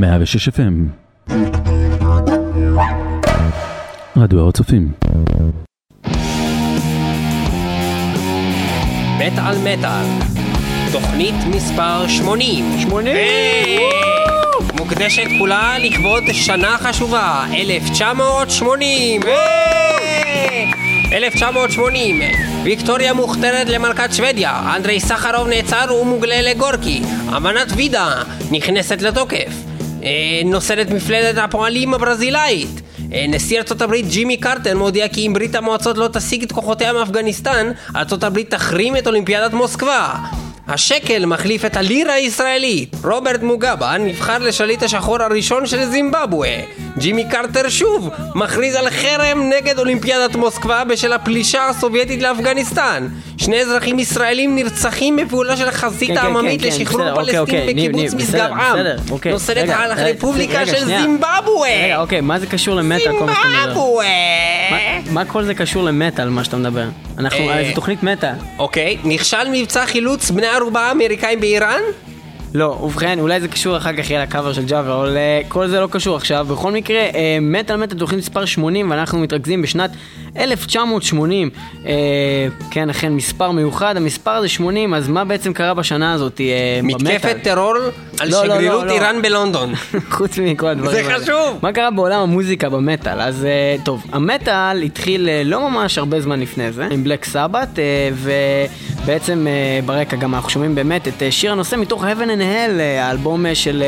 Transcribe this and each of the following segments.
106 FM רדיו הר הצופים מטאל מטאל, תוכנית מספר 80. 80! מוקדשת כולה לכבוד שנה חשובה, 1980. היי! 1980, ויקטוריה מוכתרת למלכת שוודיה, אנדרי סחרוב נעצר ומוגלה לגורקי, אמנת וידה נכנסת לתוקף, אה, נוסדת מפלדת הפועלים הברזילאית, אה, נשיא ארצות הברית ג'ימי קרטר מודיע כי אם ברית המועצות לא תשיג את כוחותיה מאפגניסטן, ארצות הברית תחרים את אולימפיאדת מוסקבה. השקל מחליף את הלירה הישראלית. רוברט מוגבה נבחר לשליט השחור הראשון של זימבבואה. ג'ימי קרטר שוב מכריז על חרם נגד אולימפיאדת מוסקבה בשל הפלישה הסובייטית לאפגניסטן. שני אזרחים ישראלים נרצחים בפעולה של החזית כן, כן, העממית כן, כן, לשחרור אוקיי, פלסטין אוקיי, ניב, בקיבוץ משגב עם. אוקיי, נוסדת רגע, על הרפובליקה רגע, של. זימבבואה. רגע, אוקיי, מה זה קשור למטאל? זימבבואה. מה- כל זה קשור למטאל, מה שאתה מדבר? אנחנו, אה. זו תוכנית מטאל. אוקיי, נכשל מבצע חילוץ בני ערובה אמריקאים באיראן? לא, ובכן, אולי זה קשור אחר כך יהיה לקאבר של ג'אבר, אבל אה, כל זה לא קשור עכשיו. בכל מקרה, אה, מטאל מטאל תוכנית מספר 80, ואנחנו מתרכזים בשנת 1980. אה, כן, אכן, מספר מיוחד, המספר הזה 80, אז מה בעצם קרה בשנה הזאת אה, מתקפת במטאל? טרור על לא, לא, שגרירות לא, לא. איראן בלונדון. חוץ מכל הדברים זה האלה. חשוב. מה קרה בעולם המוזיקה במטאל? אז אה, טוב, המטאל התחיל אה, לא ממש הרבה זמן לפני זה, עם בלק סבת, ובעצם אה, ברקע גם אנחנו שומעים באמת את אה, שיר הנושא מתוך Heaven and Hell, אה, האלבום אה, של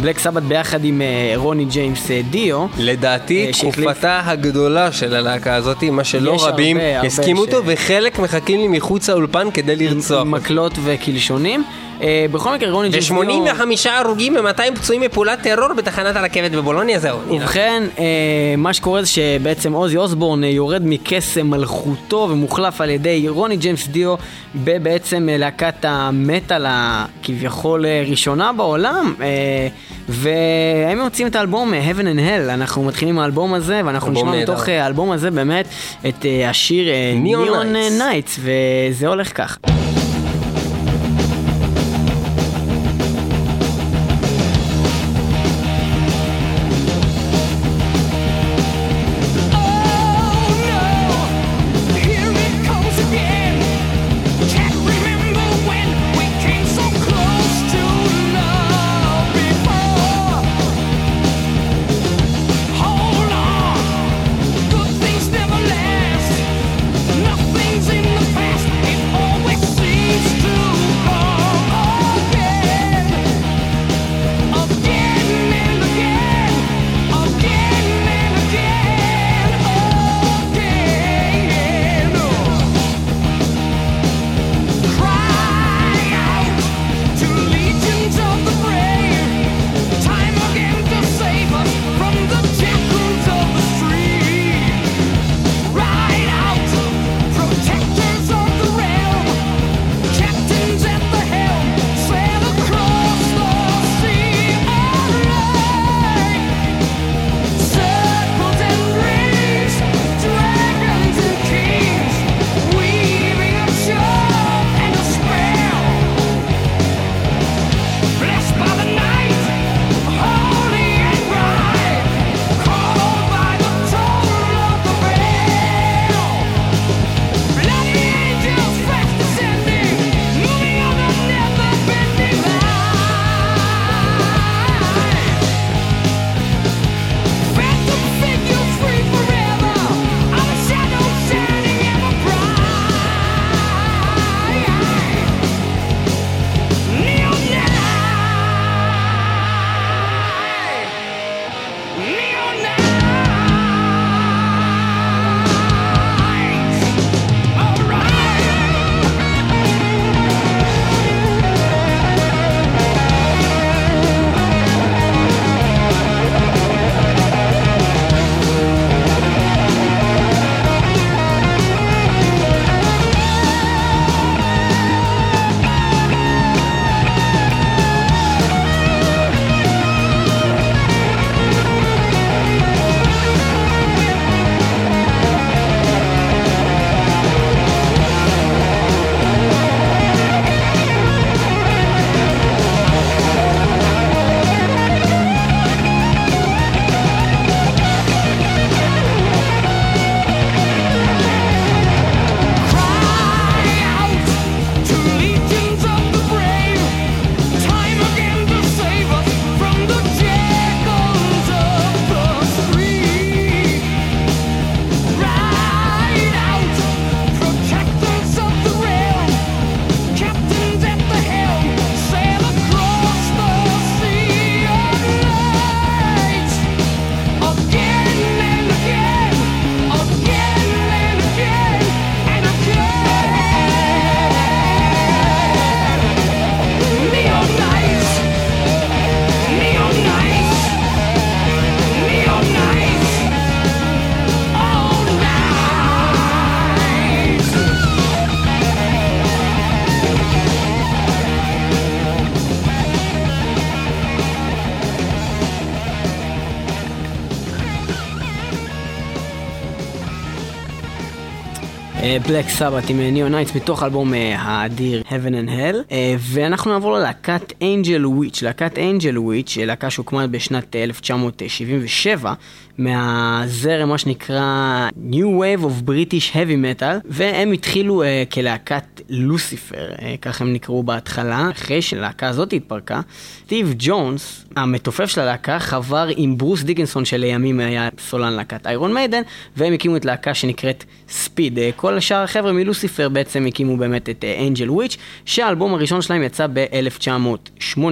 בלק סבת ביחד עם אה, רוני ג'יימס אה, דיו. לדעתי, אה, תקופתה הגדולה של הלהקה הזאת, מה שלא יש רבים הרבה, הרבה הסכימו ש- וחלק מחכים לי מחוץ לאולפן כדי לרצוח. מקלות וקלשונים. אה, בכל מקרה, רוני דיו... ו-85 הרוגים ו-200 פצועים מפעולת טרור בתחנת הרכבת בבולוניה, זהו. ובכן, אה, מה שקורה זה שבעצם עוזי אוסבורן אה, יורד מכס מלכותו ומוחלף על ידי רוני ג'יימס דיו בבעצם להקת המטאל הכביכול ראשונה בעולם. והם מוצאים את האלבום Heaven and Hell, אנחנו מתחילים עם האלבום הזה ואנחנו נשמע. מתוך האלבום הזה באמת את השיר Neon Nights. וזה הולך כך. בלק סבת עם Neon Knights מתוך האלבום אה, האדיר Heaven and Hell. אה, ואנחנו נעבור ללהקת אנג'ל וויץ', להקת אנג'ל וויץ', להקה שהוקמה בשנת אה, 1977 מהזרם מה שנקרא New Wave of British Heavy Metal והם התחילו אה, כלהקת לוסיפר, אה, כך הם נקראו בהתחלה, אחרי שלהקה הזאת התפרקה. סטיב ג'ונס, המתופף של הלהקה, חבר עם ברוס דיקינסון שלימים היה סולן להקת איירון מיידן והם הקימו את להקה שנקראת ספיד. אה, כל השאר החבר'ה מלוסיפר בעצם הקימו באמת את אנג'ל וויץ' שהאלבום הראשון שלהם יצא ב-1980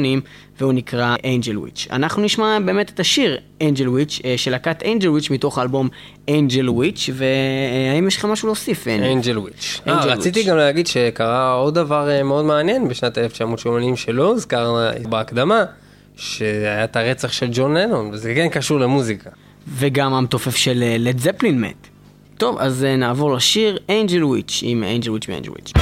והוא נקרא אנג'ל וויץ'. אנחנו נשמע באמת את השיר אנג'ל וויץ' של להקת אנג'ל וויץ' מתוך האלבום אנג'ל וויץ' והאם יש לך משהו להוסיף? אה, אנג'ל וויץ'. Angel רציתי Witch. גם להגיד שקרה עוד דבר אה, מאוד מעניין בשנת 1980 שלא הוזכר אה, בהקדמה, שהיה את הרצח של ג'ון לנון, וזה כן קשור למוזיקה. וגם המתופף של לד זפלין מת. טוב, אז אה, נעבור לשיר אנג'ל וויץ' עם אנג'ל וויץ' ואנג'ל וויץ'.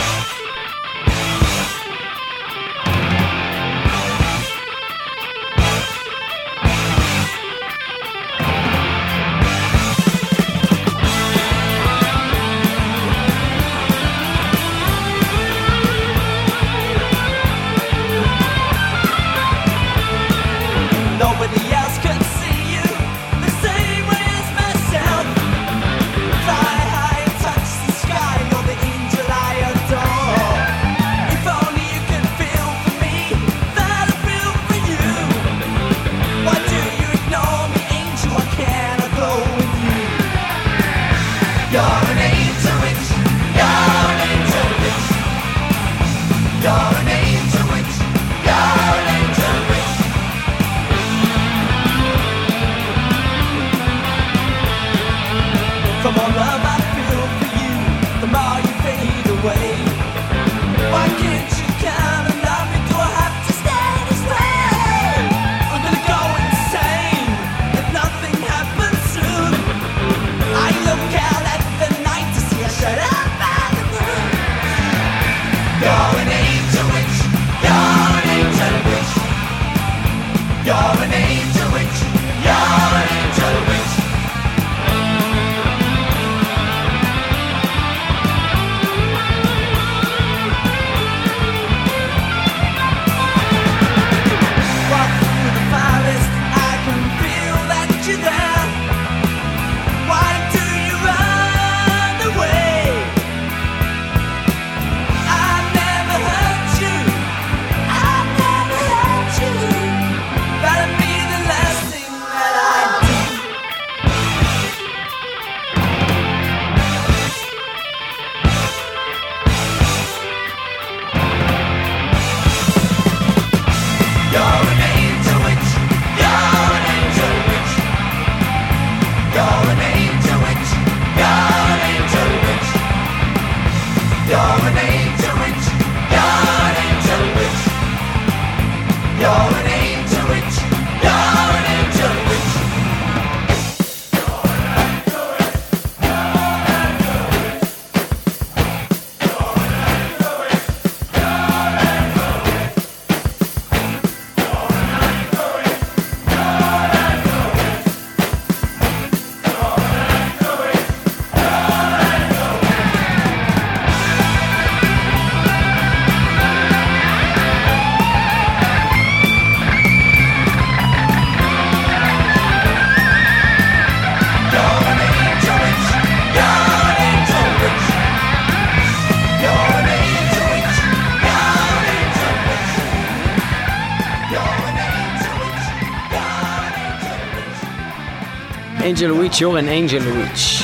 אנג'ל וויץ', יורן אנג'ל וויץ'.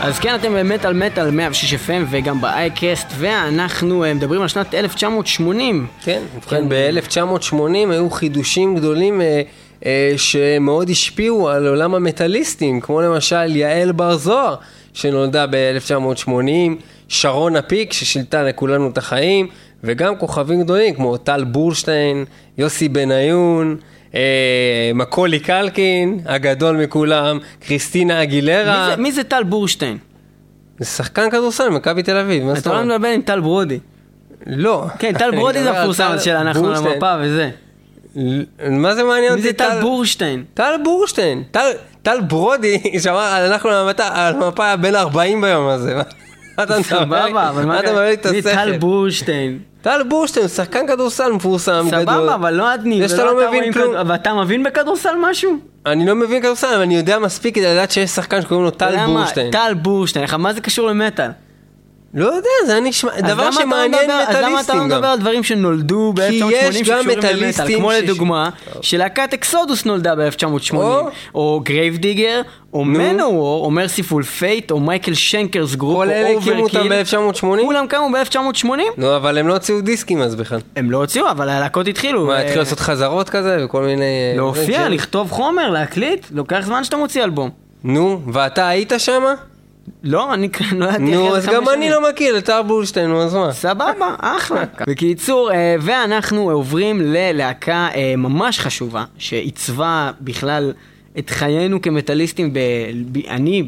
אז כן, אתם באמת על מטאל 106 FM וגם ב-iCast, ואנחנו אה, מדברים על שנת 1980. כן, ובכן ב-1980 היו חידושים גדולים אה, אה, שמאוד השפיעו על עולם המטאליסטים, כמו למשל יעל בר זוהר, שנולדה ב-1980, שרון הפיק, ששילטה לכולנו את החיים, וגם כוכבים גדולים כמו טל בורשטיין, יוסי בניון, מקולי קלקין, הגדול מכולם, קריסטינה מי אגילרה, זה- מי זה טל בורשטיין? זה שחקן כדורסל, מכבי תל אביב, מה זאת אתה לא אומרת? מדבר עם טל ברודי. לא. כן, טל ברודי זה המפורסם של אנחנו על. המפה וזה. מה זה מעניין מי אותי? זה טל בורשטיין? טל בורשטיין. טל, ברודי, שאמר, אנחנו על המפה, בן 40 ביום הזה. אתה? סבבה, אבל מה... אתה מבלבל את מי, טל השכל? בורשטיין. טל בורשטיין, שחקן כדורסל מפורסם, גדול. סבבה, אבל לא אני, זה שאתה ולא לא אתה מבין כלום. ואתה מבין בכדורסל משהו? אני לא מבין כדורסל, אבל אני יודע מספיק כדי לדעת שיש שחקן שקוראים לו טל? בורשטיין. טל בורשטיין, מה זה קשור למטאל? לא יודע, זה היה נשמע, דבר לא שמעניין מדבר- אז למה אתה לא מטאליסטים מדבר גם. על דברים שנולדו ב-1980 כי יש גם שקשורים למטאל? מטאליסטים כמו ש- לדוגמה, שלהקת אקסודוס נולדה ב-1980, או- או גרייב דיגר, או מנוור, או מרסיפול פייט, או מייקל שנקר'ס גרופ, או כל אלה הקימו אותם אוברקיל. ב-1980? כולם קמו ב-1980? נו, אבל הם לא הוציאו דיסקים אז בכלל. הם לא הוציאו, אבל הלהקות התחילו. מה, אה, התחילו לעשות חזרות כזה וכל מיני... אה, להופיע, זה- לכתוב חומר, להקליט, לוקח זמן שאתה מוציא אלבום. נו, ואתה היית שם? לא, אני כאן לא ידעתי נו, אז גם אני. לא מכיר את טל בורשטיין, נו, אז מה? סבבה, אחלה. בקיצור, אה, ואנחנו עוברים ללהקה אה, ממש חשובה, שעיצבה בכלל את חיינו כמטאליסטים, אני...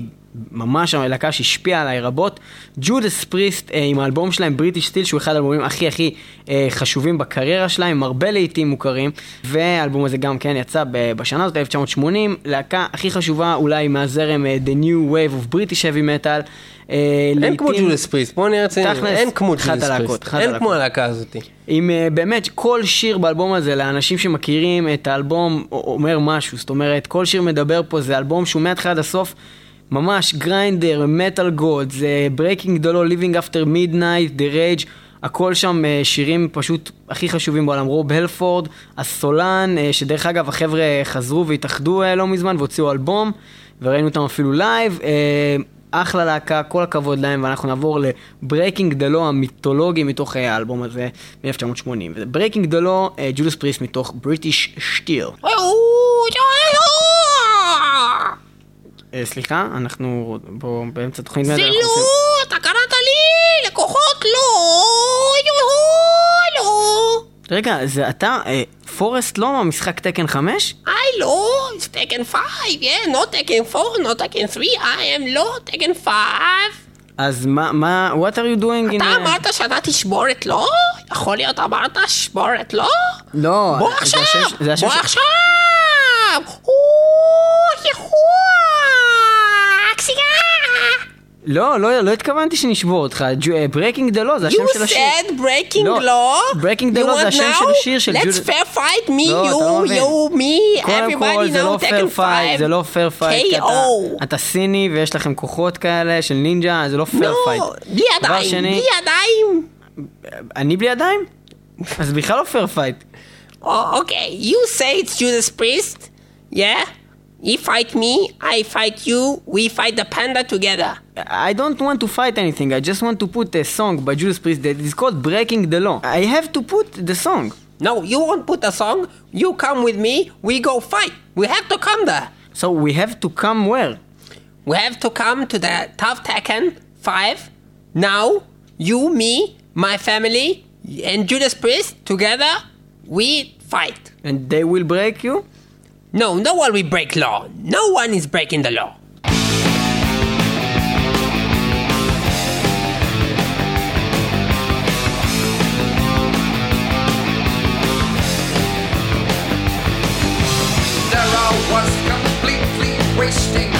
ממש הלהקה שהשפיעה עליי רבות, ג'ודס פריסט אה, עם האלבום שלהם בריטיש סטיל שהוא אחד האלבומים הכי הכי אה, חשובים בקריירה שלהם, עם הרבה להיטים מוכרים והאלבום הזה גם כן יצא בשנה הזאת, 1980, להקה הכי חשובה אולי מהזרם אה, The New Wave of British Heavy Metal. אה, אין כמו לעיתים- ג'ודס פריסט, בוא נהיה רציניים, תכלס, אין כמו ג'ודס פריסט, אחת אין הלהקות. כמו הלהקה הזאתי. עם אה, באמת כל שיר באלבום הזה לאנשים שמכירים את האלבום אומר משהו, זאת אומרת כל שיר מדבר פה זה אלבום שהוא מההתחלה עד הסוף ממש Grinder, Metal Gods, זה the Law, Living After Midnight, The Rage, הכל שם אה, שירים פשוט הכי חשובים בעולם, רוב הלפורד, הסולן, אה, שדרך אגב החבר'ה חזרו והתאחדו אה, לא מזמן והוציאו אלבום וראינו אותם אפילו לייב. אחלה להקה, כל הכבוד להם, ואנחנו נעבור the Law המיתולוגי מתוך האלבום הזה מ-1980. וזה Breaking the Law, ג'ודס פריסט מתוך British Steel. אה, סליחה, אנחנו באמצע תוכנית זה לא, אתה קראת לי, לקוחות לא, יו לא. רגע, זה אתה, אה, פורסט לא מהמשחק תקן 5? I לא, it's taken five, yeah, not taken four, not taken three, I am לא taken five. אז מה, מה, what are you doing in... אתה אה, אמרת שאתה תשבורת לא? יכול להיות אמרת שבורת לא? לא, בוא עכשיו, בוא עכשיו! לא, לא, לא התכוונתי שנשבור אותך, Breaking the Law זה השם You של השיר. said breaking לא, law. Breaking the You Law זה השם? של השיר של Let's ג'וד- fair fight me, לא, אתה לא you, you, me, קודם כל everybody זה לא now taken five. זה לא כי אתה, KO. אתה סיני ויש לכם כוחות כאלה של נינג'ה, זה לא פייר פייט. לא, בלי ידיים, בלי ידיים. אני בלי ידיים? אז בכלל לא פייט. Oh, okay, you say it's Judas Priest, yeah? You fight me, I fight you, we fight the panda together. I don't want to fight anything, I just want to put a song by Judas Priest that is called Breaking the Law. I have to put the song. No, you won't put a song, you come with me, we go fight. We have to come there. So we have to come where? We have to come to the Tough Tekken 5. Now, you, me, my family, and Judas Priest together, we fight. And they will break you? No, no one will break law. No one is breaking the law. There I was completely wasting,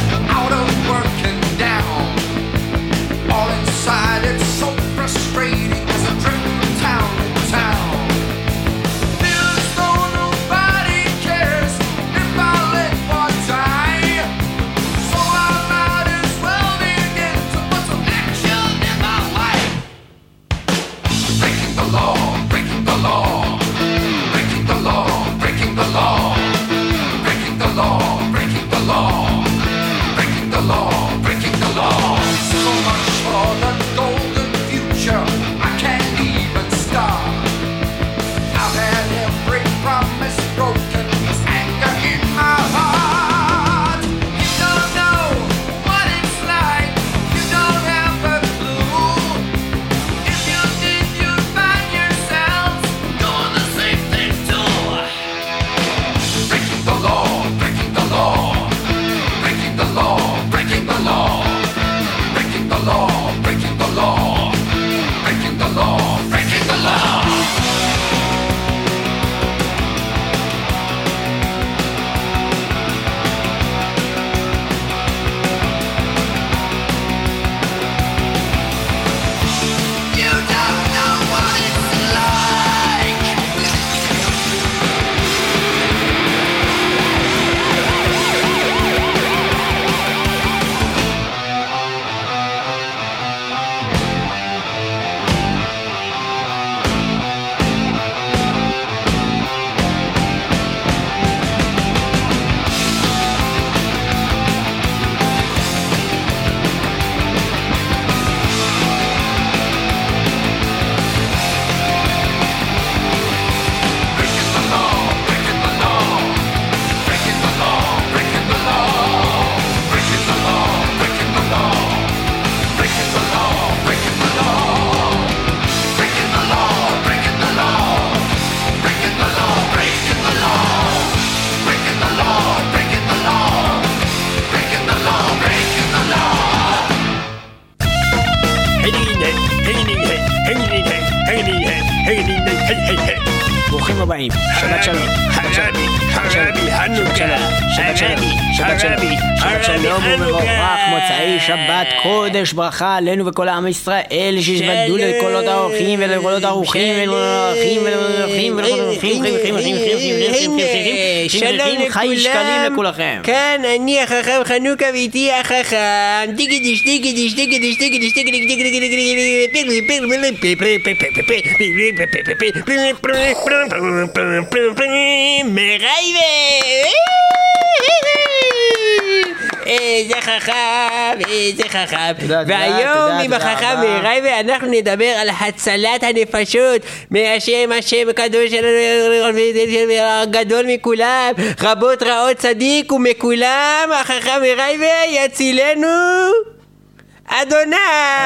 קודש ברכה עלינו וכל עם ישראל שישבדו לקולות האורחים ולקולות האורחים האורחים שלום חי שקלים לכולכם. כאן אני החכם חנוכה ואיתי החכם דיגידיש דיגידיש דיגידיש דיגידיש איזה חכם, איזה חכם. והיום עם החכם. מרייבה אנחנו נדבר על הצלת הנפשות מהשם השם הקדוש שלנו הגדול מכולם רבות רעות צדיק ומכולם החכם מרייבה יצילנו אדוני!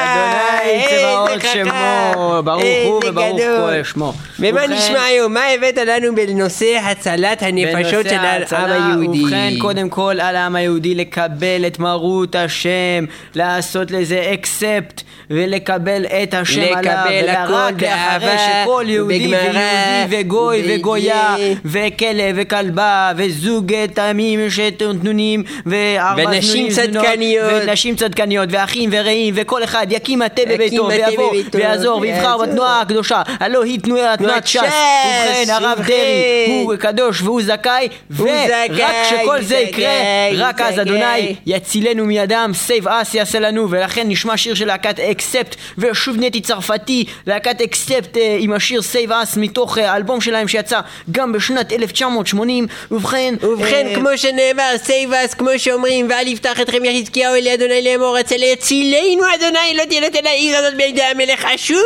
אדוני צבאות שמו, ברוך הוא וברוך. כל שמו. ומה ובכן, נשמע היום? מה הבאת לנו בנושא הצלת הנפשות של העם היהודי? ובכן, קודם כל על העם היהודי לקבל את מרות השם, לעשות לזה אקספט, ולקבל את השם עליו, לקבל הכל ורק אחרי שכל יהודי ויהודי וגוי וגויה, וכלב וכלבה, וזוג תמים שתנונים, וארבע ונשים צדקניות. ונשים צדקניות, ואחים ורעים, וכל אחד יקים מטה בביתו, ויבוא, ויעזור, ויבחר ויעזור. בתנועה הקדושה, הלא היא תנועת ש"ס. ש"ס, ובכן, הרב. דרעי הוא קדוש והוא זכאי, ורק כשכל זה יקרה, רק אז. אדוני יצילנו מידם, Save Us יעשה לנו, ולכן נשמע שיר של להקת אקספט, ושוב נטי צרפתי, להקת אקספט אה, עם השיר Save Us מתוך אה, האלבום שלהם שיצא גם בשנת 1980, ובכן, ובכן, אה, כמו שנאמר, Save Us, כמו שאומרים, ואל יבטח אתכם חזקיהו אל אדוני לאמור הצל יצילנו אדוני, לא תינתן העיר הזאת בידי המלך אשור.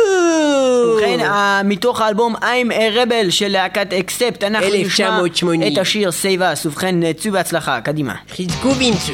ובכן, ה- מתוך האלבום I'm a Rebel של להקת אקספט, אנחנו נשמע 1980. את השיר Save Us, ובכן, צאו בהצלחה, קדימה. חזקו ואמצו.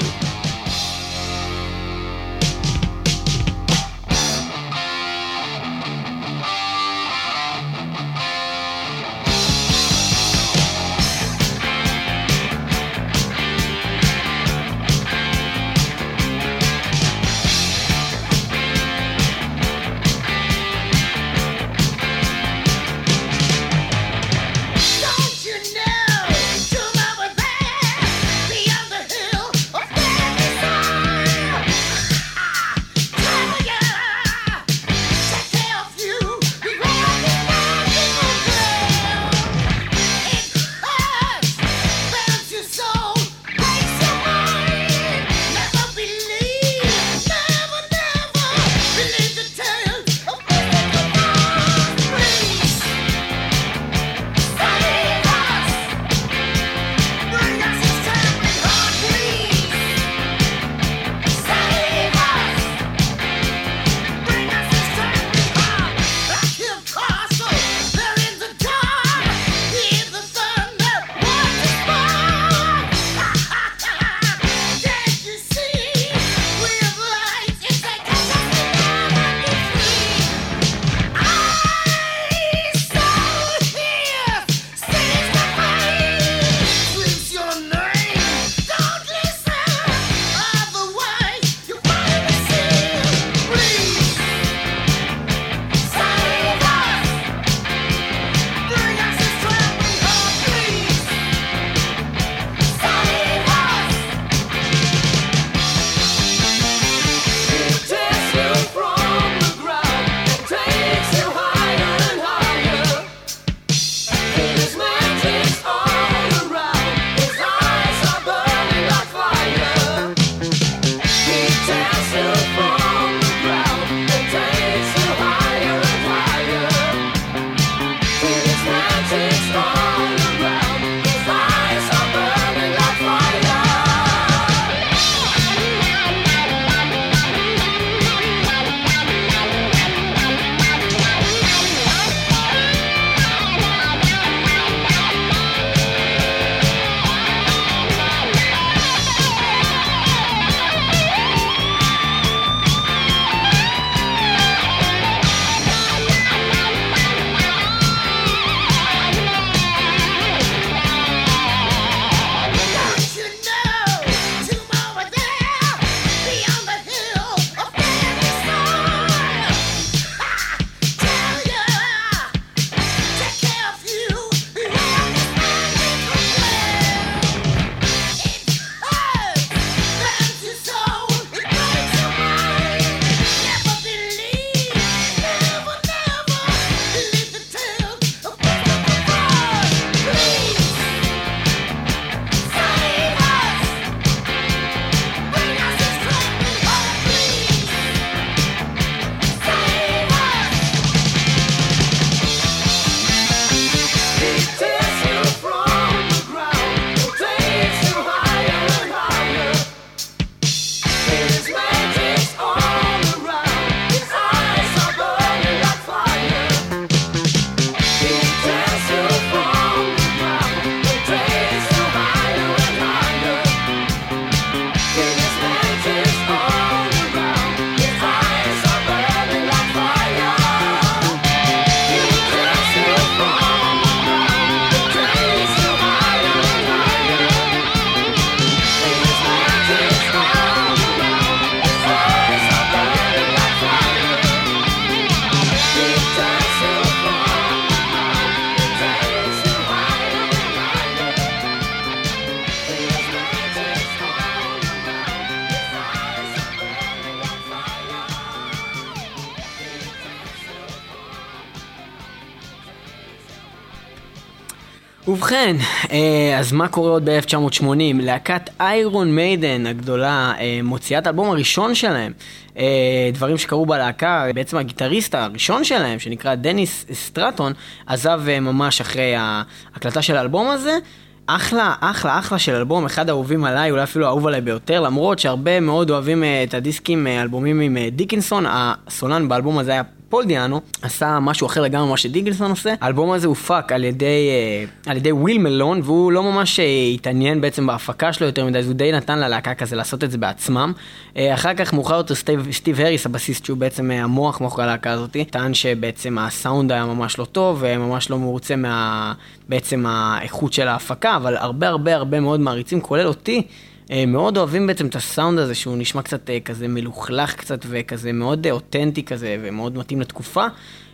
ובכן, אה, אז מה קורה עוד ב-1980? להקת איירון מיידן הגדולה אה, מוציאה את האלבום הראשון שלהם. אה, דברים שקרו בלהקה, בעצם הגיטריסט הראשון שלהם, שנקרא דניס סטרטון, עזב ממש אחרי ההקלטה של האלבום הזה. אחלה, אחלה, אחלה של אלבום, אחד האהובים עליי, אולי אפילו האהוב עליי ביותר, למרות שהרבה מאוד אוהבים את הדיסקים, אלבומים עם דיקנסון, הסולן באלבום הזה היה פול דיאנו, עשה משהו אחר לגמרי ממה שדיקנסון עושה. האלבום הזה הופק על ידי, אה, על ידי וויל מלון, והוא לא ממש אה, התעניין בעצם בהפקה שלו יותר מדי, אז הוא די נתן ללהקה כזה לעשות את זה בעצמם. אה, אחר כך מאוחר יותר סטיב, סטיב הריס, הבסיסט שהוא בעצם המוח מאחורי הלהקה הזאת, טען שבעצם הסאונד היה ממש לא טוב, וממש לא מרוצה מה... בעצם האיכות של ההפקה, אבל הרבה הרבה הרבה מאוד מעריצים, כולל אותי. אה, מאוד אוהבים בעצם את הסאונד הזה שהוא נשמע קצת אה, כזה מלוכלך קצת וכזה מאוד אה, אותנטי כזה ומאוד מתאים לתקופה.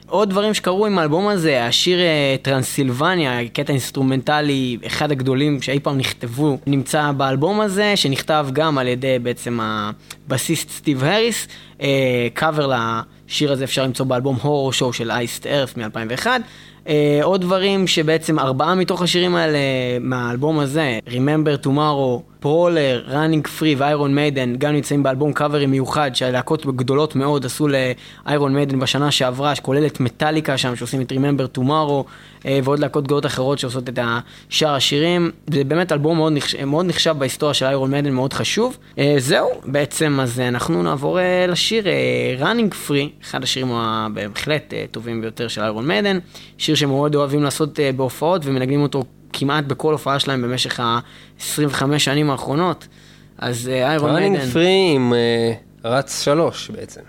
עוד דברים שקרו עם האלבום הזה, השיר Transylvania, קטע אינסטרומנטלי, אחד הגדולים שאי פעם נכתבו, נמצא באלבום הזה, שנכתב גם על ידי בעצם הבסיסט סטיב הריס. אה, קאבר לשיר הזה אפשר למצוא באלבום הורור שואו של אייסד ארת' מ-2001. אה, עוד דברים שבעצם ארבעה מתוך השירים האלה מהאלבום הזה, Remember Tomorrow, Prowler, Running Free ואיירון מיידן, גם נמצאים באלבום קאברים מיוחד שהלהקות גדולות מאוד עשו לאיירון מיידן בשנה שעברה, שכולל את מטאליקה שם שעושים את Remember Tomorrow, אה, ועוד להקות גדולות אחרות שעושות את שאר השירים. זה באמת אלבום מאוד נחשב, מאוד נחשב בהיסטוריה של איירון מיידן, מאוד חשוב. אה, זהו, בעצם אז אנחנו נעבור אה, לשיר Running Free, אחד השירים הבהחלט טובים ביותר של איירון מיידן, שיר שמאוד אוהבים לעשות בהופעות ומנגנים אותו כמעט בכל הופעה שלהם במשך ה-25 שנים האחרונות. אז איירון מיידן... ראנינג פרי עם אה, רץ שלוש בעצם.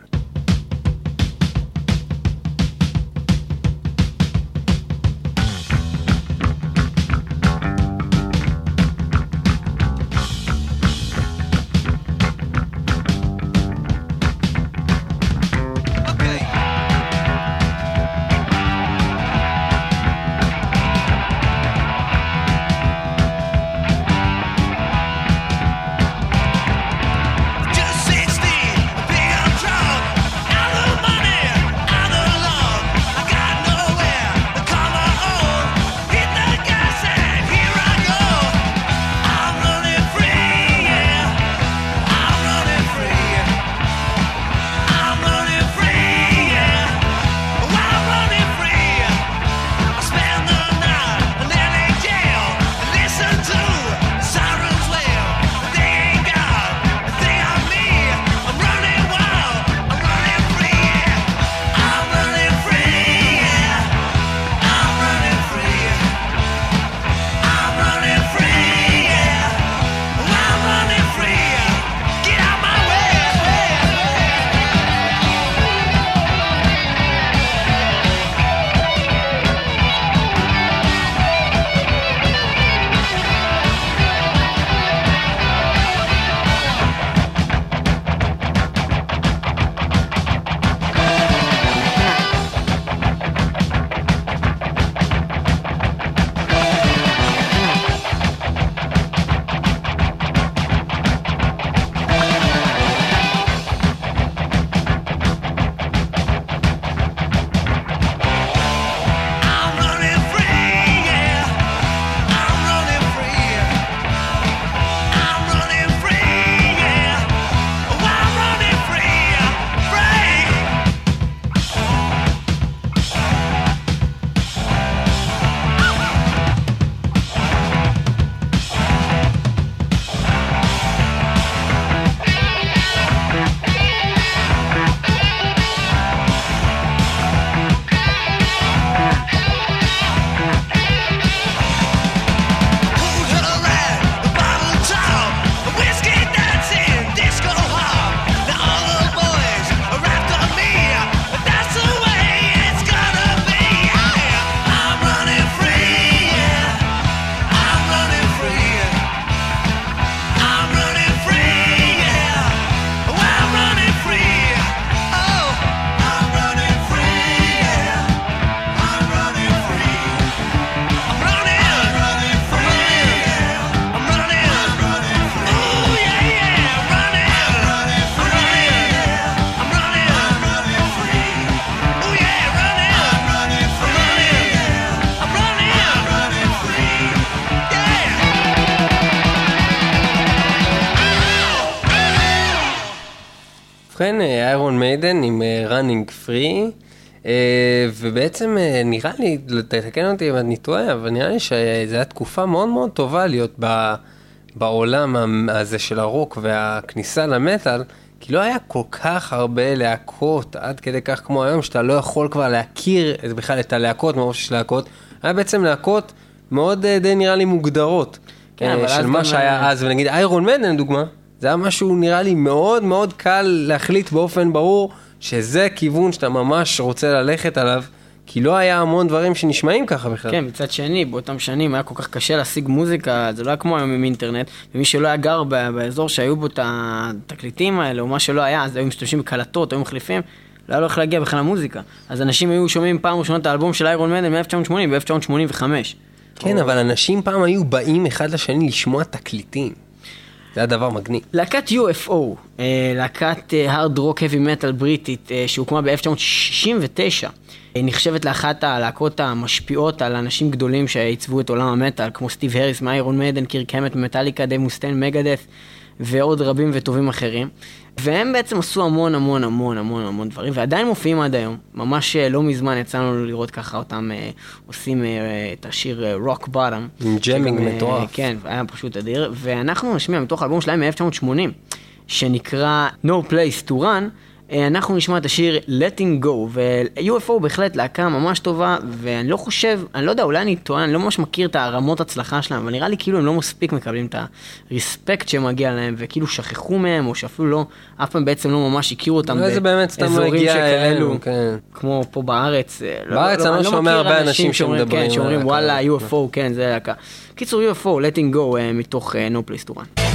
מיידן עם ראנינג פרי, ובעצם אה, נראה לי, תתקן אותי אם אני טועה, אבל נראה לי שזו הייתה תקופה מאוד מאוד טובה להיות ב, בעולם הזה של הרוק והכניסה למטאל, כי לא היה כל כך הרבה להקות עד כדי כך כמו היום, שאתה לא יכול כבר להכיר בכלל את הלהקות, מרוב שיש להקות, היה בעצם להקות מאוד אה, די נראה לי מוגדרות. כן, אה, אבל של מה שהיה אה, אז, ונגיד איירון מיידן לדוגמה, זה היה משהו נראה לי מאוד מאוד קל להחליט באופן ברור שזה כיוון שאתה ממש רוצה ללכת עליו, כי לא היה המון דברים שנשמעים ככה בכלל. כן, מצד שני, באותם שנים היה כל כך קשה להשיג מוזיקה, זה לא היה כמו היום עם אינטרנט, ומי שלא היה גר באזור שהיו בו את התקליטים האלה, או מה שלא היה, אז היו משתמשים בקלטות, היו מחליפים, לא היה לו איך להגיע בכלל למוזיקה. אז אנשים היו שומעים פעם ראשונה את האלבום של איירון מנדל מ-1980, ב-1985. כן, אבל אנשים פעם היו באים אחד לשני לשמוע תקליטים. זה היה דבר מגניב. להקת UFO, אה, להקת הארד רוק heavy מטאל בריטית אה, שהוקמה ב-1969, נחשבת לאחת הלהקות המשפיעות על אנשים גדולים שעיצבו את עולם המטאל, כמו סטיב הריס מאיירון מיידן, קירק המט ממטאליקה, דייב מוסטיין ממגדת' ועוד רבים וטובים אחרים. והם בעצם עשו המון המון המון המון המון דברים, ועדיין מופיעים עד היום. ממש אה, לא מזמן יצא לנו לראות ככה אותם אה, עושים אה, את השיר Rock Bottom. עם jamming מטורף. כן, היה פשוט אדיר, ואנחנו נשמיע מתוך האלבום שלהם מ-1980, שנקרא No Place to Run, אה, אנחנו נשמע את השיר Letting Go, ו-UFO בהחלט להקה ממש טובה, ואני לא חושב, אני לא יודע, אולי אני טועה, אני לא ממש מכיר את הרמות הצלחה שלהם, אבל נראה לי כאילו הם לא מספיק מקבלים את הרספקט שמגיע להם, וכאילו שכחו מהם, או שאפילו לא, אף פעם בעצם לא ממש הכירו אותם לא באזורים שכאלו, כן. כמו פה בארץ. אה, בארץ אני לא אני שומע הרבה אנשים שמדברים כן, שאומרים וואלה, הזאת." UFO, כן, זה להקה. קיצור, UFO, letting go, אה, מתוך אה, No Place to Run.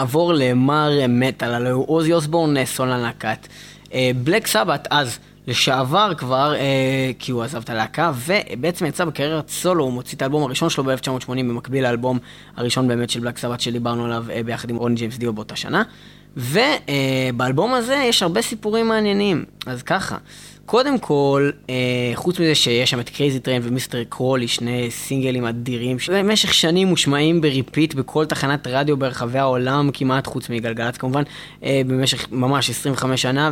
ונעבור למר מטאל, הלוא הוא אוזי אוסבורן, אה, סולן להקת בלק סבת, אז לשעבר כבר, אה, כי הוא עזב את הלהקה, ובעצם יצא בקריירת סולו, הוא מוציא את האלבום הראשון שלו ב-1980, במקביל לאלבום הראשון באמת של בלק סבת שדיברנו עליו אה, ביחד עם רוני ג'יימס דיו באותה שנה. ובאלבום הזה יש הרבה סיפורים מעניינים, אז ככה. קודם כל, אה, חוץ מזה שיש שם את Crazy Train ו Mr. Crowley, שני סינגלים אדירים, שבמשך שנים מושמעים ב repeat בכל תחנת רדיו ברחבי העולם כמעט, חוץ מגלגלצ כמובן, אה, במשך ממש 25 שנה,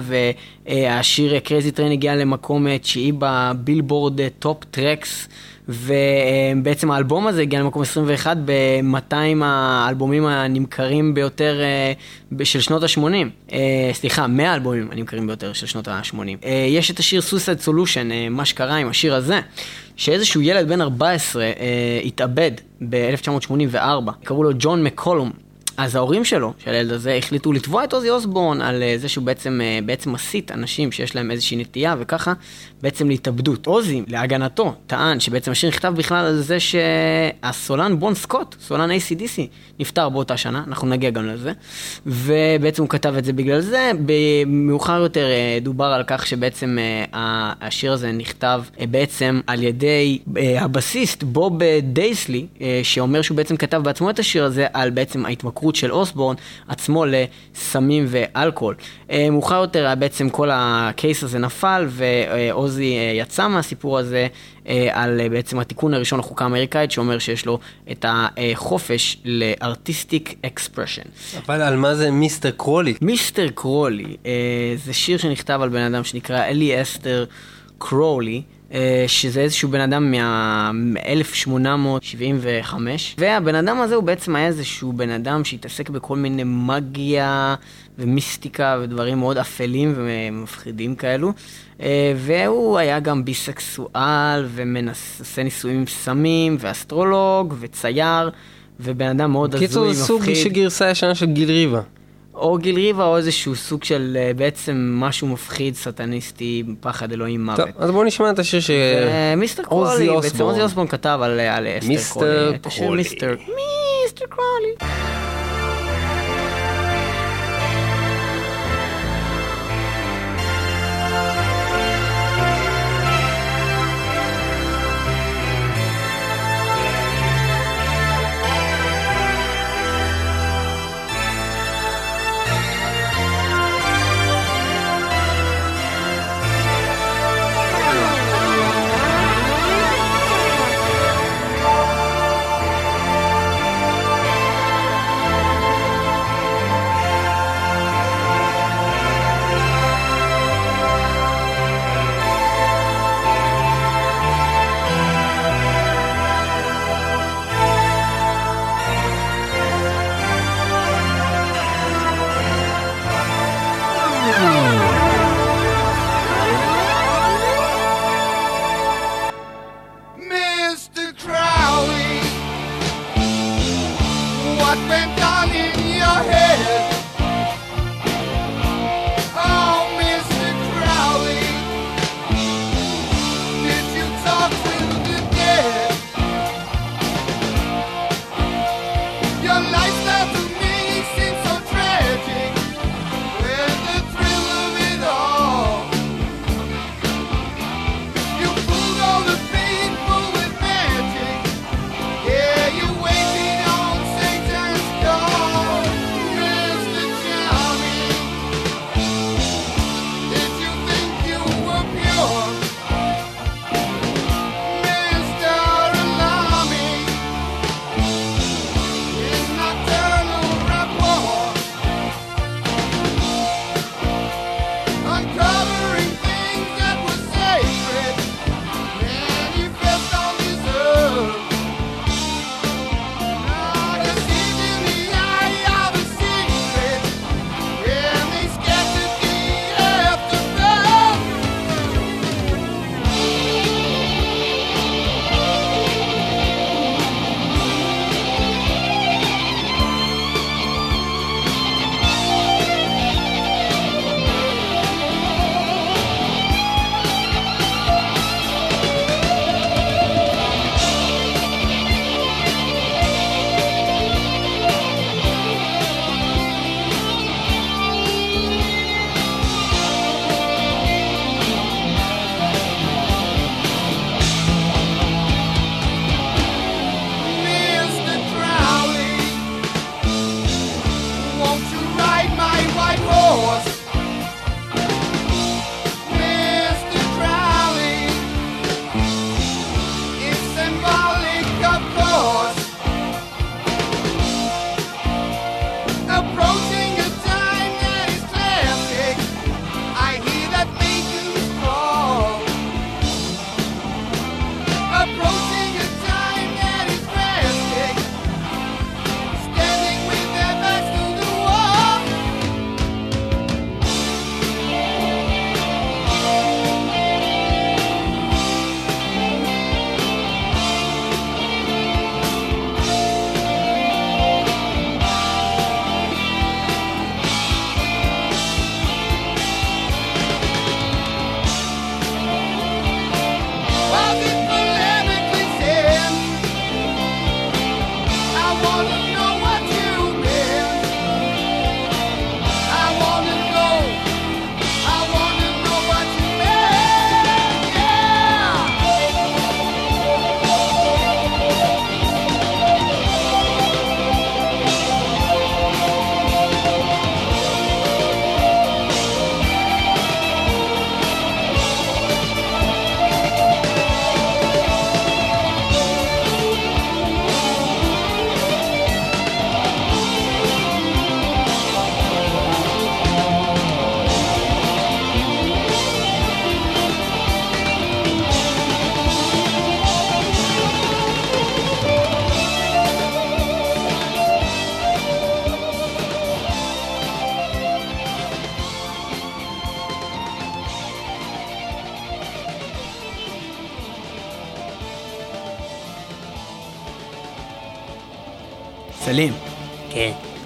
והשיר Crazy Train הגיע למקום אה, תשיעי בבילבורד אה, Top Tracks. ובעצם האלבום הזה הגיע למקום 21 ב-200 האלבומים הנמכרים ביותר אה, של שנות ה-80. סליחה, 100 האלבומים הנמכרים ביותר של שנות ה-80. יש את השיר Suicide Solution, אה, מה שקרה עם השיר הזה, שאיזשהו ילד בן 14 אה, התאבד ב-1984, קראו לו ג'ון מקולום. אז ההורים שלו, של הילד הזה, החליטו לתבוע את עוזי אוסבורן על אה, זה שהוא בעצם, אה, בעצם מסית אנשים שיש להם איזושהי נטייה, וככה בעצם להתאבדות. עוזי, להגנתו, טען שבעצם השיר נכתב בכלל על זה שהסולן בון סקוט, סולן ACDC, נפטר באותה שנה, אנחנו נגיע גם לזה, ובעצם הוא כתב את זה בגלל זה. במאוחר יותר אה, דובר על כך שבעצם השיר הזה נכתב בעצם על ידי הבסיסט בוב דייסלי, שאומר שהוא בעצם כתב בעצמו את השיר הזה על בעצם ההתמכרות. ההתמכרות של אוסבורן עצמו לסמים ואלכוהול. אה, מאוחר יותר היה בעצם כל ה case הזה נפל ואוזי אה, יצא מהסיפור הזה אה, על בעצם התיקון הראשון לחוקה האמריקאית שאומר שיש לו את החופש ל artistic expression. אבל על מה זה Mr. Crowley? Mr. Crowley זה שיר שנכתב על בן אדם שנקרא אליסטר קראולי. אה, שזה איזשהו בן אדם מה-1875, והבן אדם הזה הוא בעצם היה איזשהו בן אדם שהתעסק בכל מיני מגיה ומיסטיקה ודברים מאוד אפלים ומפחידים כאלו, אה, והוא היה גם ביסקסואל ומנסה ניסויים עם סמים ואסטרולוג וצייר. ובן אדם מאוד הזוי, מפחיד. קיצור, סוג של גרסה ישנה של גיל ריבה. או גיל ריבה או איזשהו סוג של אה, בעצם משהו מפחיד, סטניסטי, פחד אלוהים מוות. טוב, אז בואו נשמע את השיר ש... מיסטר קרולי, בעצם עוזי אוסבורן כתב על על אסתר קרולי. מיסטר קרולי. מיסטר קרולי.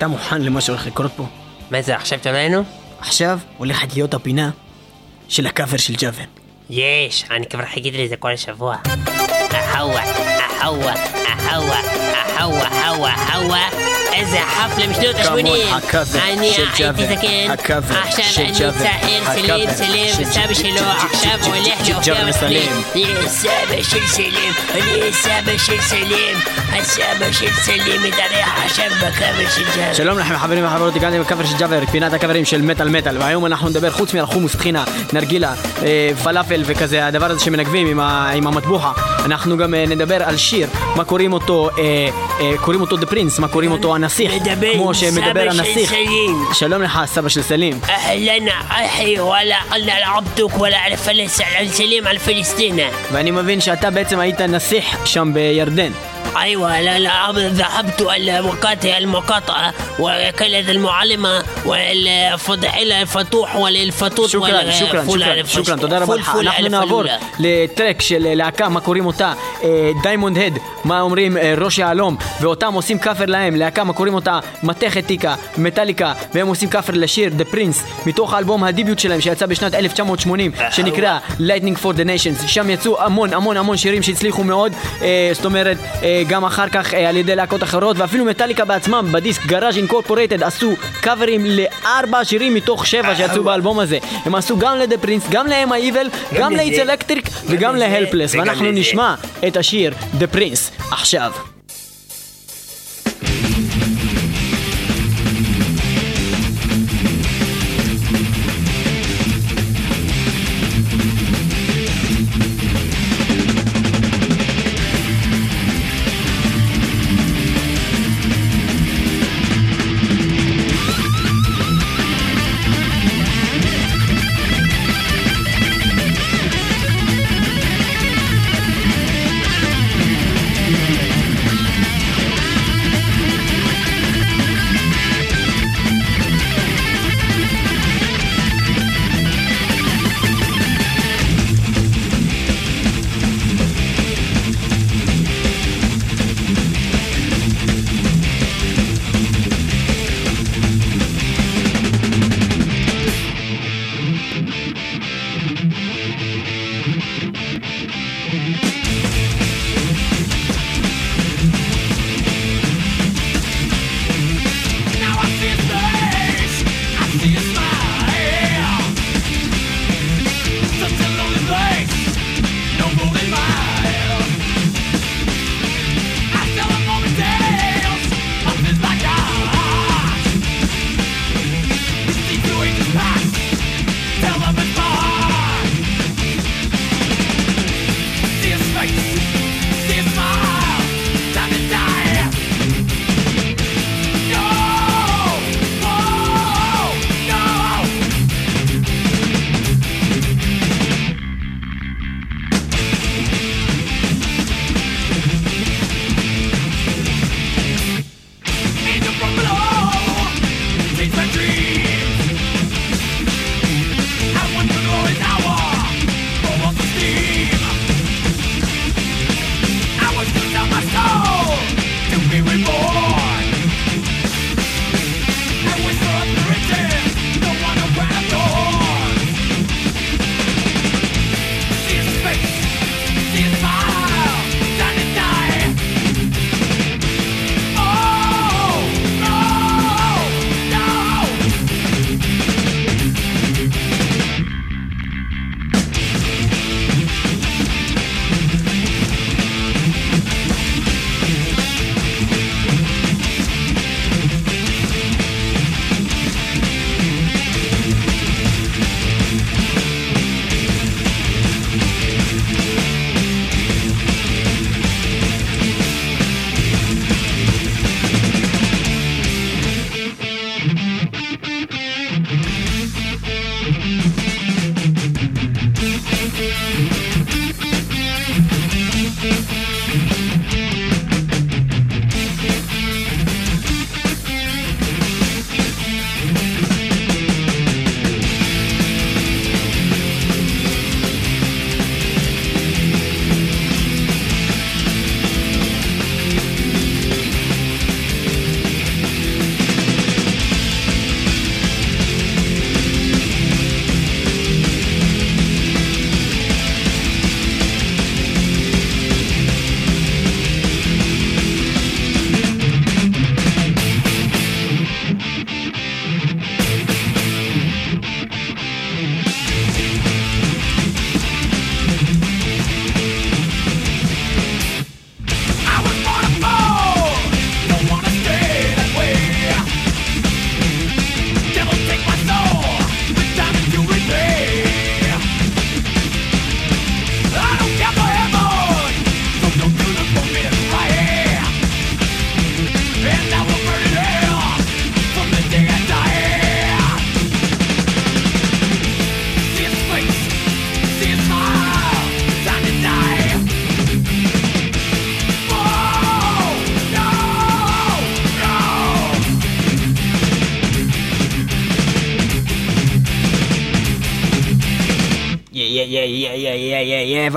אתה מוכן למה שהולך לקרות פה? מה זה, עכשיו תורנו? עכשיו הולכת להיות הפינה של הקאבר של ג'אבר. יש, אני כבר חיכיתי לזה כל השבוע. אהווה, אהווה, אהווה, אהווה, אהווה, אהווה. איזה חפלה משנות כמון, ה-80. הקאבר אני הייתי זקן, עכשיו אני צעיר סלים סלים וסבא שלו עכשיו הולך להופיע ג'אבר בתוכנית. סלים. אני סבא של סלים, אני סבא של סלים, הסבא של סלים מתארח עכשיו בקאבר של ג'אבר. שלום לכם חברים וחברות, הגענו עם הקאבר של ג'אבר, פינת הקאברים של מטאל מטאל והיום אנחנו נדבר חוץ מהחומוס טחינה, נרגילה, אה, פלאפל וכזה, הדבר הזה שמנגבים עם, המטבוחה אנחנו גם אה, נדבר על שיר, מה קוראים אותו, אה, קוראים אותו The Prince, מה קוראים אותו הנסיך. מדבר כמו שמדבר הנסיך. סלים. שלום לך, סבא של סלים. אהלן אחי, וואלה אללה על עבדוק וואלה על פלס, על סלים על פלסטינה. ואני מבין שאתה בעצם היית נסיך שם בירדן. أيوة لا لا ذهبت إلى مقاطع المقاطعة وكانت المعلمة والفضحلة الفتوح والفتوت שוקרן, שוקרן, שוקרן, שוקרן, תודה רבה לך. אנחנו נעבור לטרק של להקה, מה קוראים אותה? דיימונד הד, מה אומרים אה, ראש יהלום, ואותם עושים כאפר להם, להקה, מה קוראים אותה? מתכת טיקה, מטאליקה, והם עושים כאפר לשיר The Prince, מתוך האלבום הדיביוט שלהם שיצא בשנת 1980, שנקרא Lightning for the Nations, שם יצאו המון המון המון שירים שהצליחו מאוד, אה, זאת אומרת, אה, גם אחר כך אה, על ידי להקות אחרות, ואפילו מטאליקה בעצמם, בדיסק גראז' אינקורפורטד, עשו קאברים לארבע שירים מתוך שבע שיצאו באלבום הזה. הם עשו גם ל-The Prince, גם ל-M Evil, גם ל-It's Electric וגם ל-Helpless, וגם ואנחנו. נשמע את השיר The Prince עכשיו.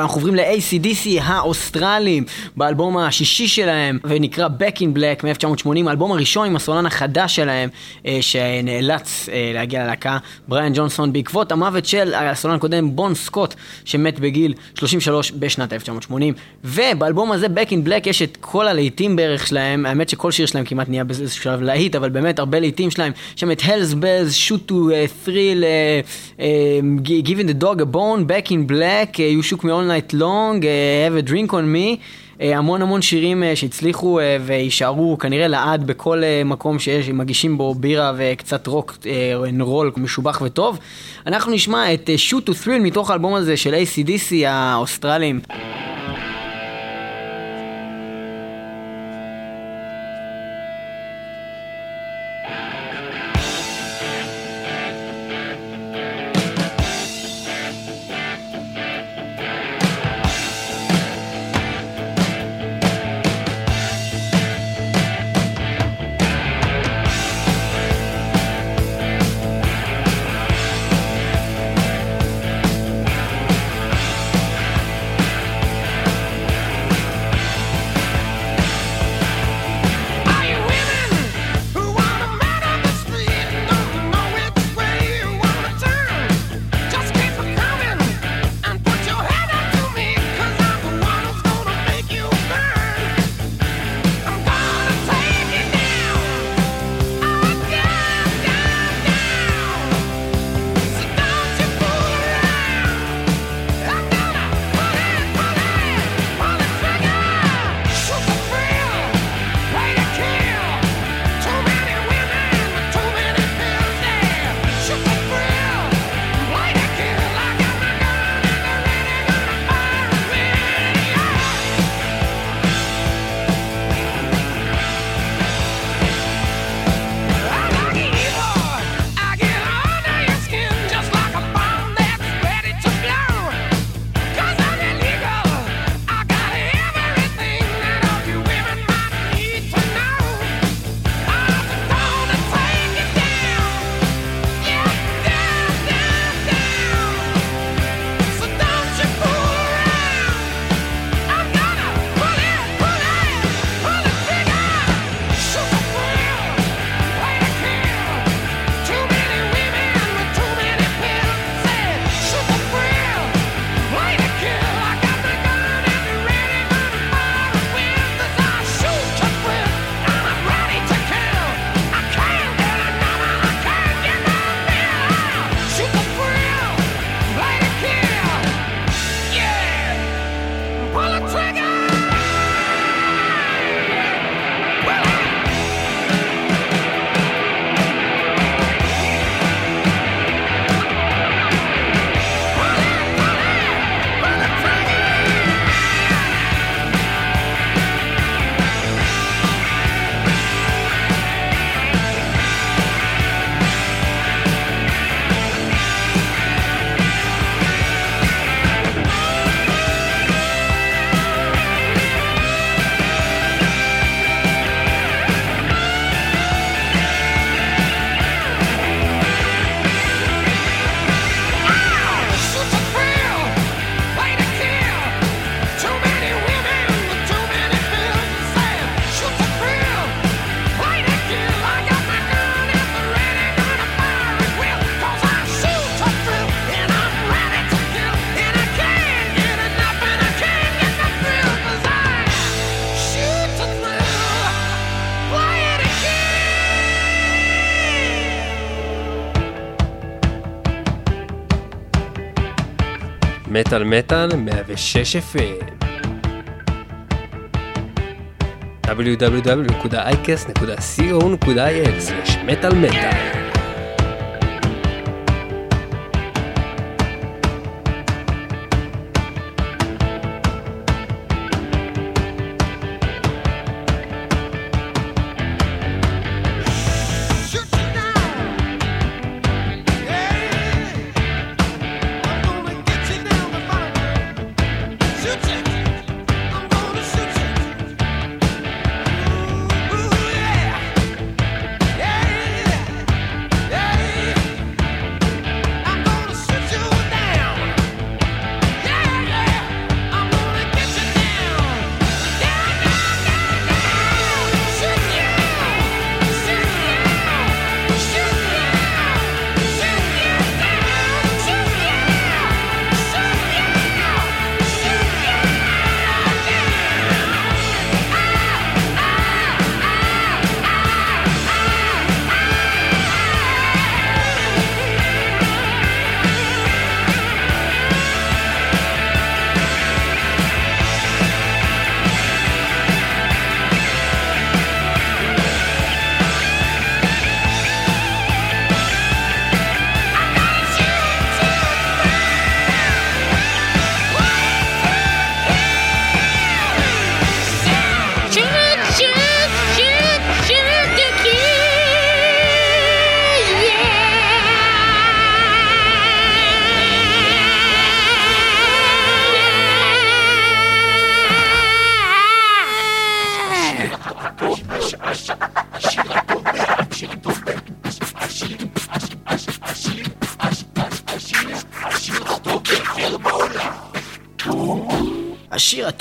אנחנו עוברים ל-ACDC האוסטרלים, באלבום השישי שלהם, ונקרא Back in Black מ-1980, האלבום הראשון עם הסולן החדש שלהם, אה, שנאלץ אה, להגיע ללהקה, בריאן ג'ונסון, בעקבות המוות של הסולן הקודם, בון סקוט, שמת בגיל 33 בשנת 1980. ובאלבום הזה, Back in Black, יש את כל הלהיטים בערך שלהם, האמת שכל שיר שלהם כמעט נהיה באיזשהו שלב להיט, אבל באמת הרבה להיטים שלהם, שם את Hells Bells, Shoot הלס אה, Thrill, uh, uh, Giving the Dog a Bone, Back in Black, uh, You Shook Me All Night Long, אה, Have a Drink on Me, אה, המון המון שירים אה, שהצליחו ויישארו כנראה לעד בכל מקום שיש, מגישים בו בירה וקצת רוק רול משובח וטוב. אנחנו נשמע את Shoot to Thrill מתוך האלבום הזה של ACDC האוסטרלים. מטאל מטאל 106 FM www.icast.co.il/מטאל מטאל.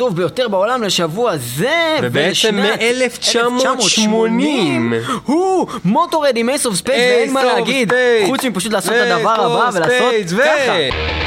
הטוב ביותר בעולם לשבוע זה, ובעצם ולשנת מ-1980. הוא Motörhead עם Ace of Spades, ואין מה להגיד. חוץ מפשוט לעשות את הדבר הבא ולעשות ככה.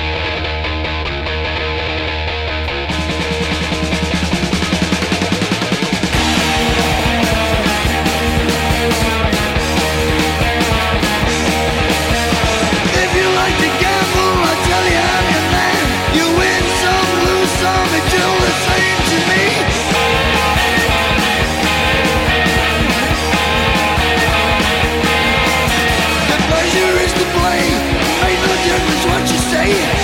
Yeah.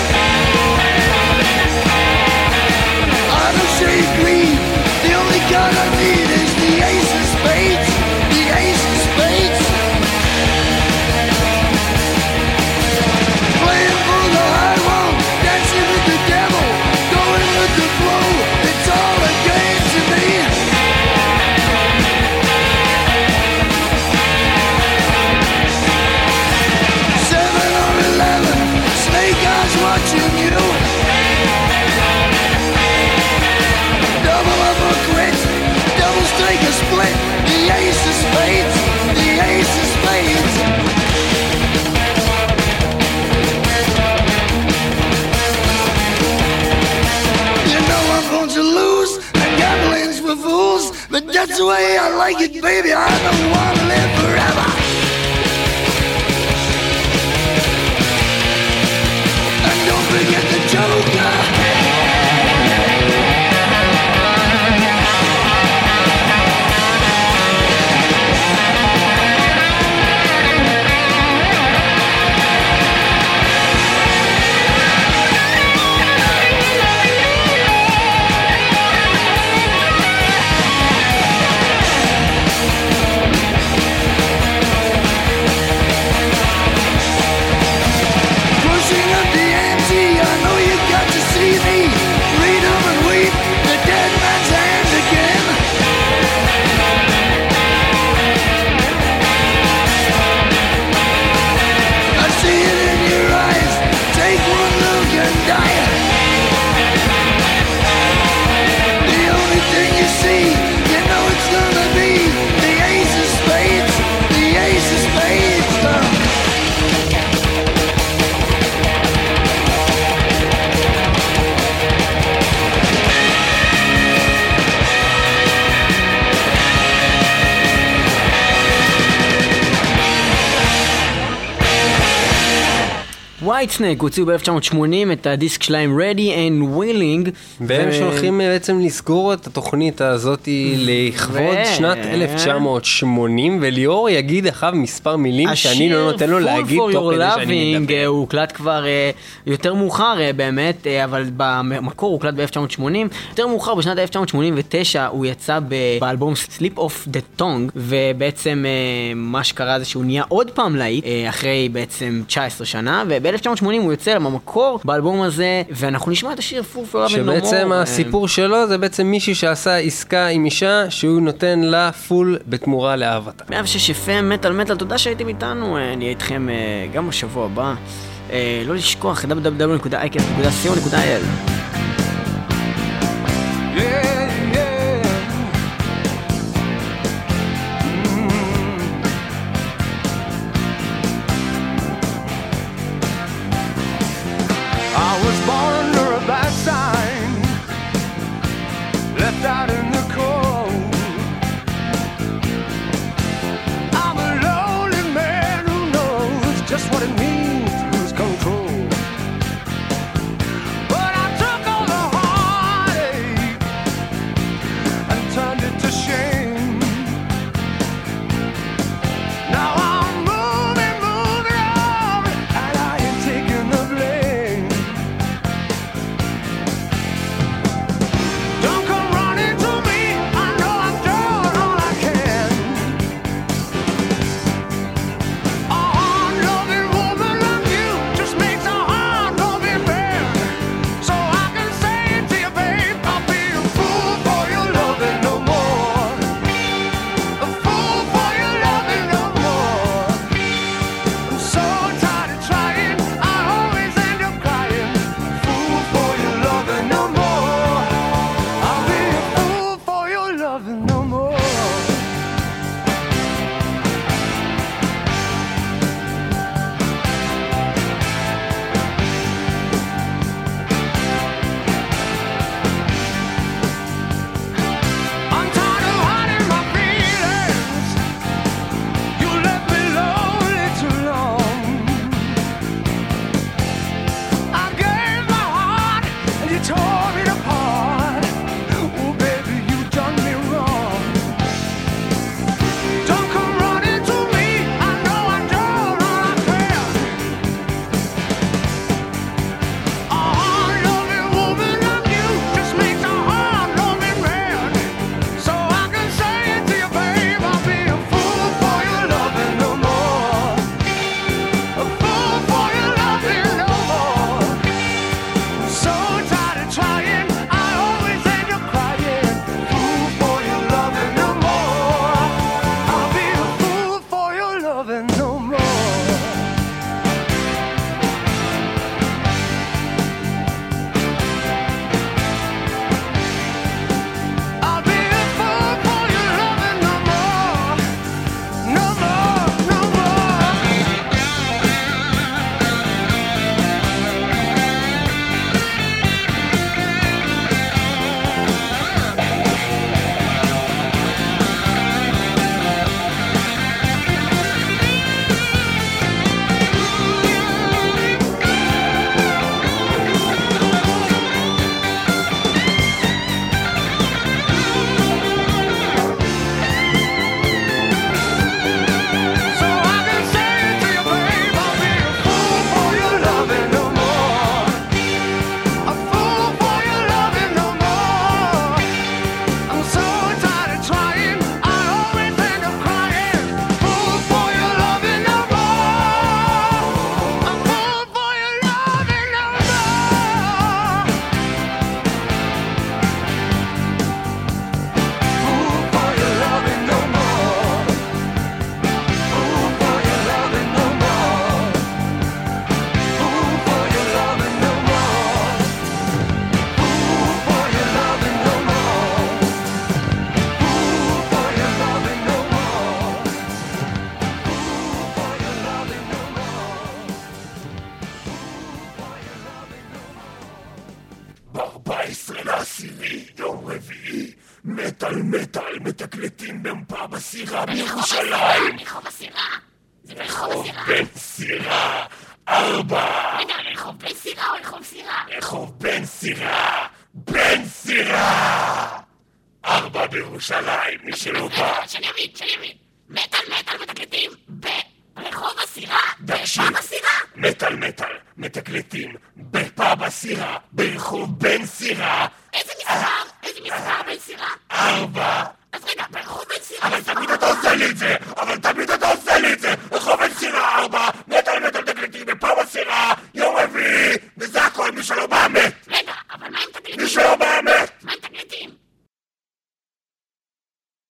ווייט סנק הוציאו ב-1980 את הדיסק שלהם Ready and Willing. והם ו- שהולכים בעצם לסגור את התוכנית הזאת לכבוד ו- שנת 1980, וליאור יגיד אחריו מספר מילים שאני לא נותן לו להגיד תוך כדי שאני מדבר. אה, הוא הוקלט כבר אה, יותר מאוחר אה, באמת, אה, אבל במקור הוא הוקלט ב-1980. יותר מאוחר בשנת 1989 הוא יצא באלבום Sleep of the Tongue, ובעצם אה, מה שקרה זה שהוא נהיה עוד פעם להיט, אה, אחרי בעצם 19 שנה, וב-1980 הוא יוצא במקור באלבום הזה, ואנחנו נשמע את השיר Your Loving No More. שבעצם אה, הסיפור שלו זה בעצם מישהו שעשה עסקה עם אישה שהוא נותן לה פול בתמורה לאהבתה. 106 FM, מטאל מטאל, תודה שהייתם איתנו, אה, נהיה איתכם אה, גם בשבוע הבא. לא לשכוח, www.icast.co.il yeah.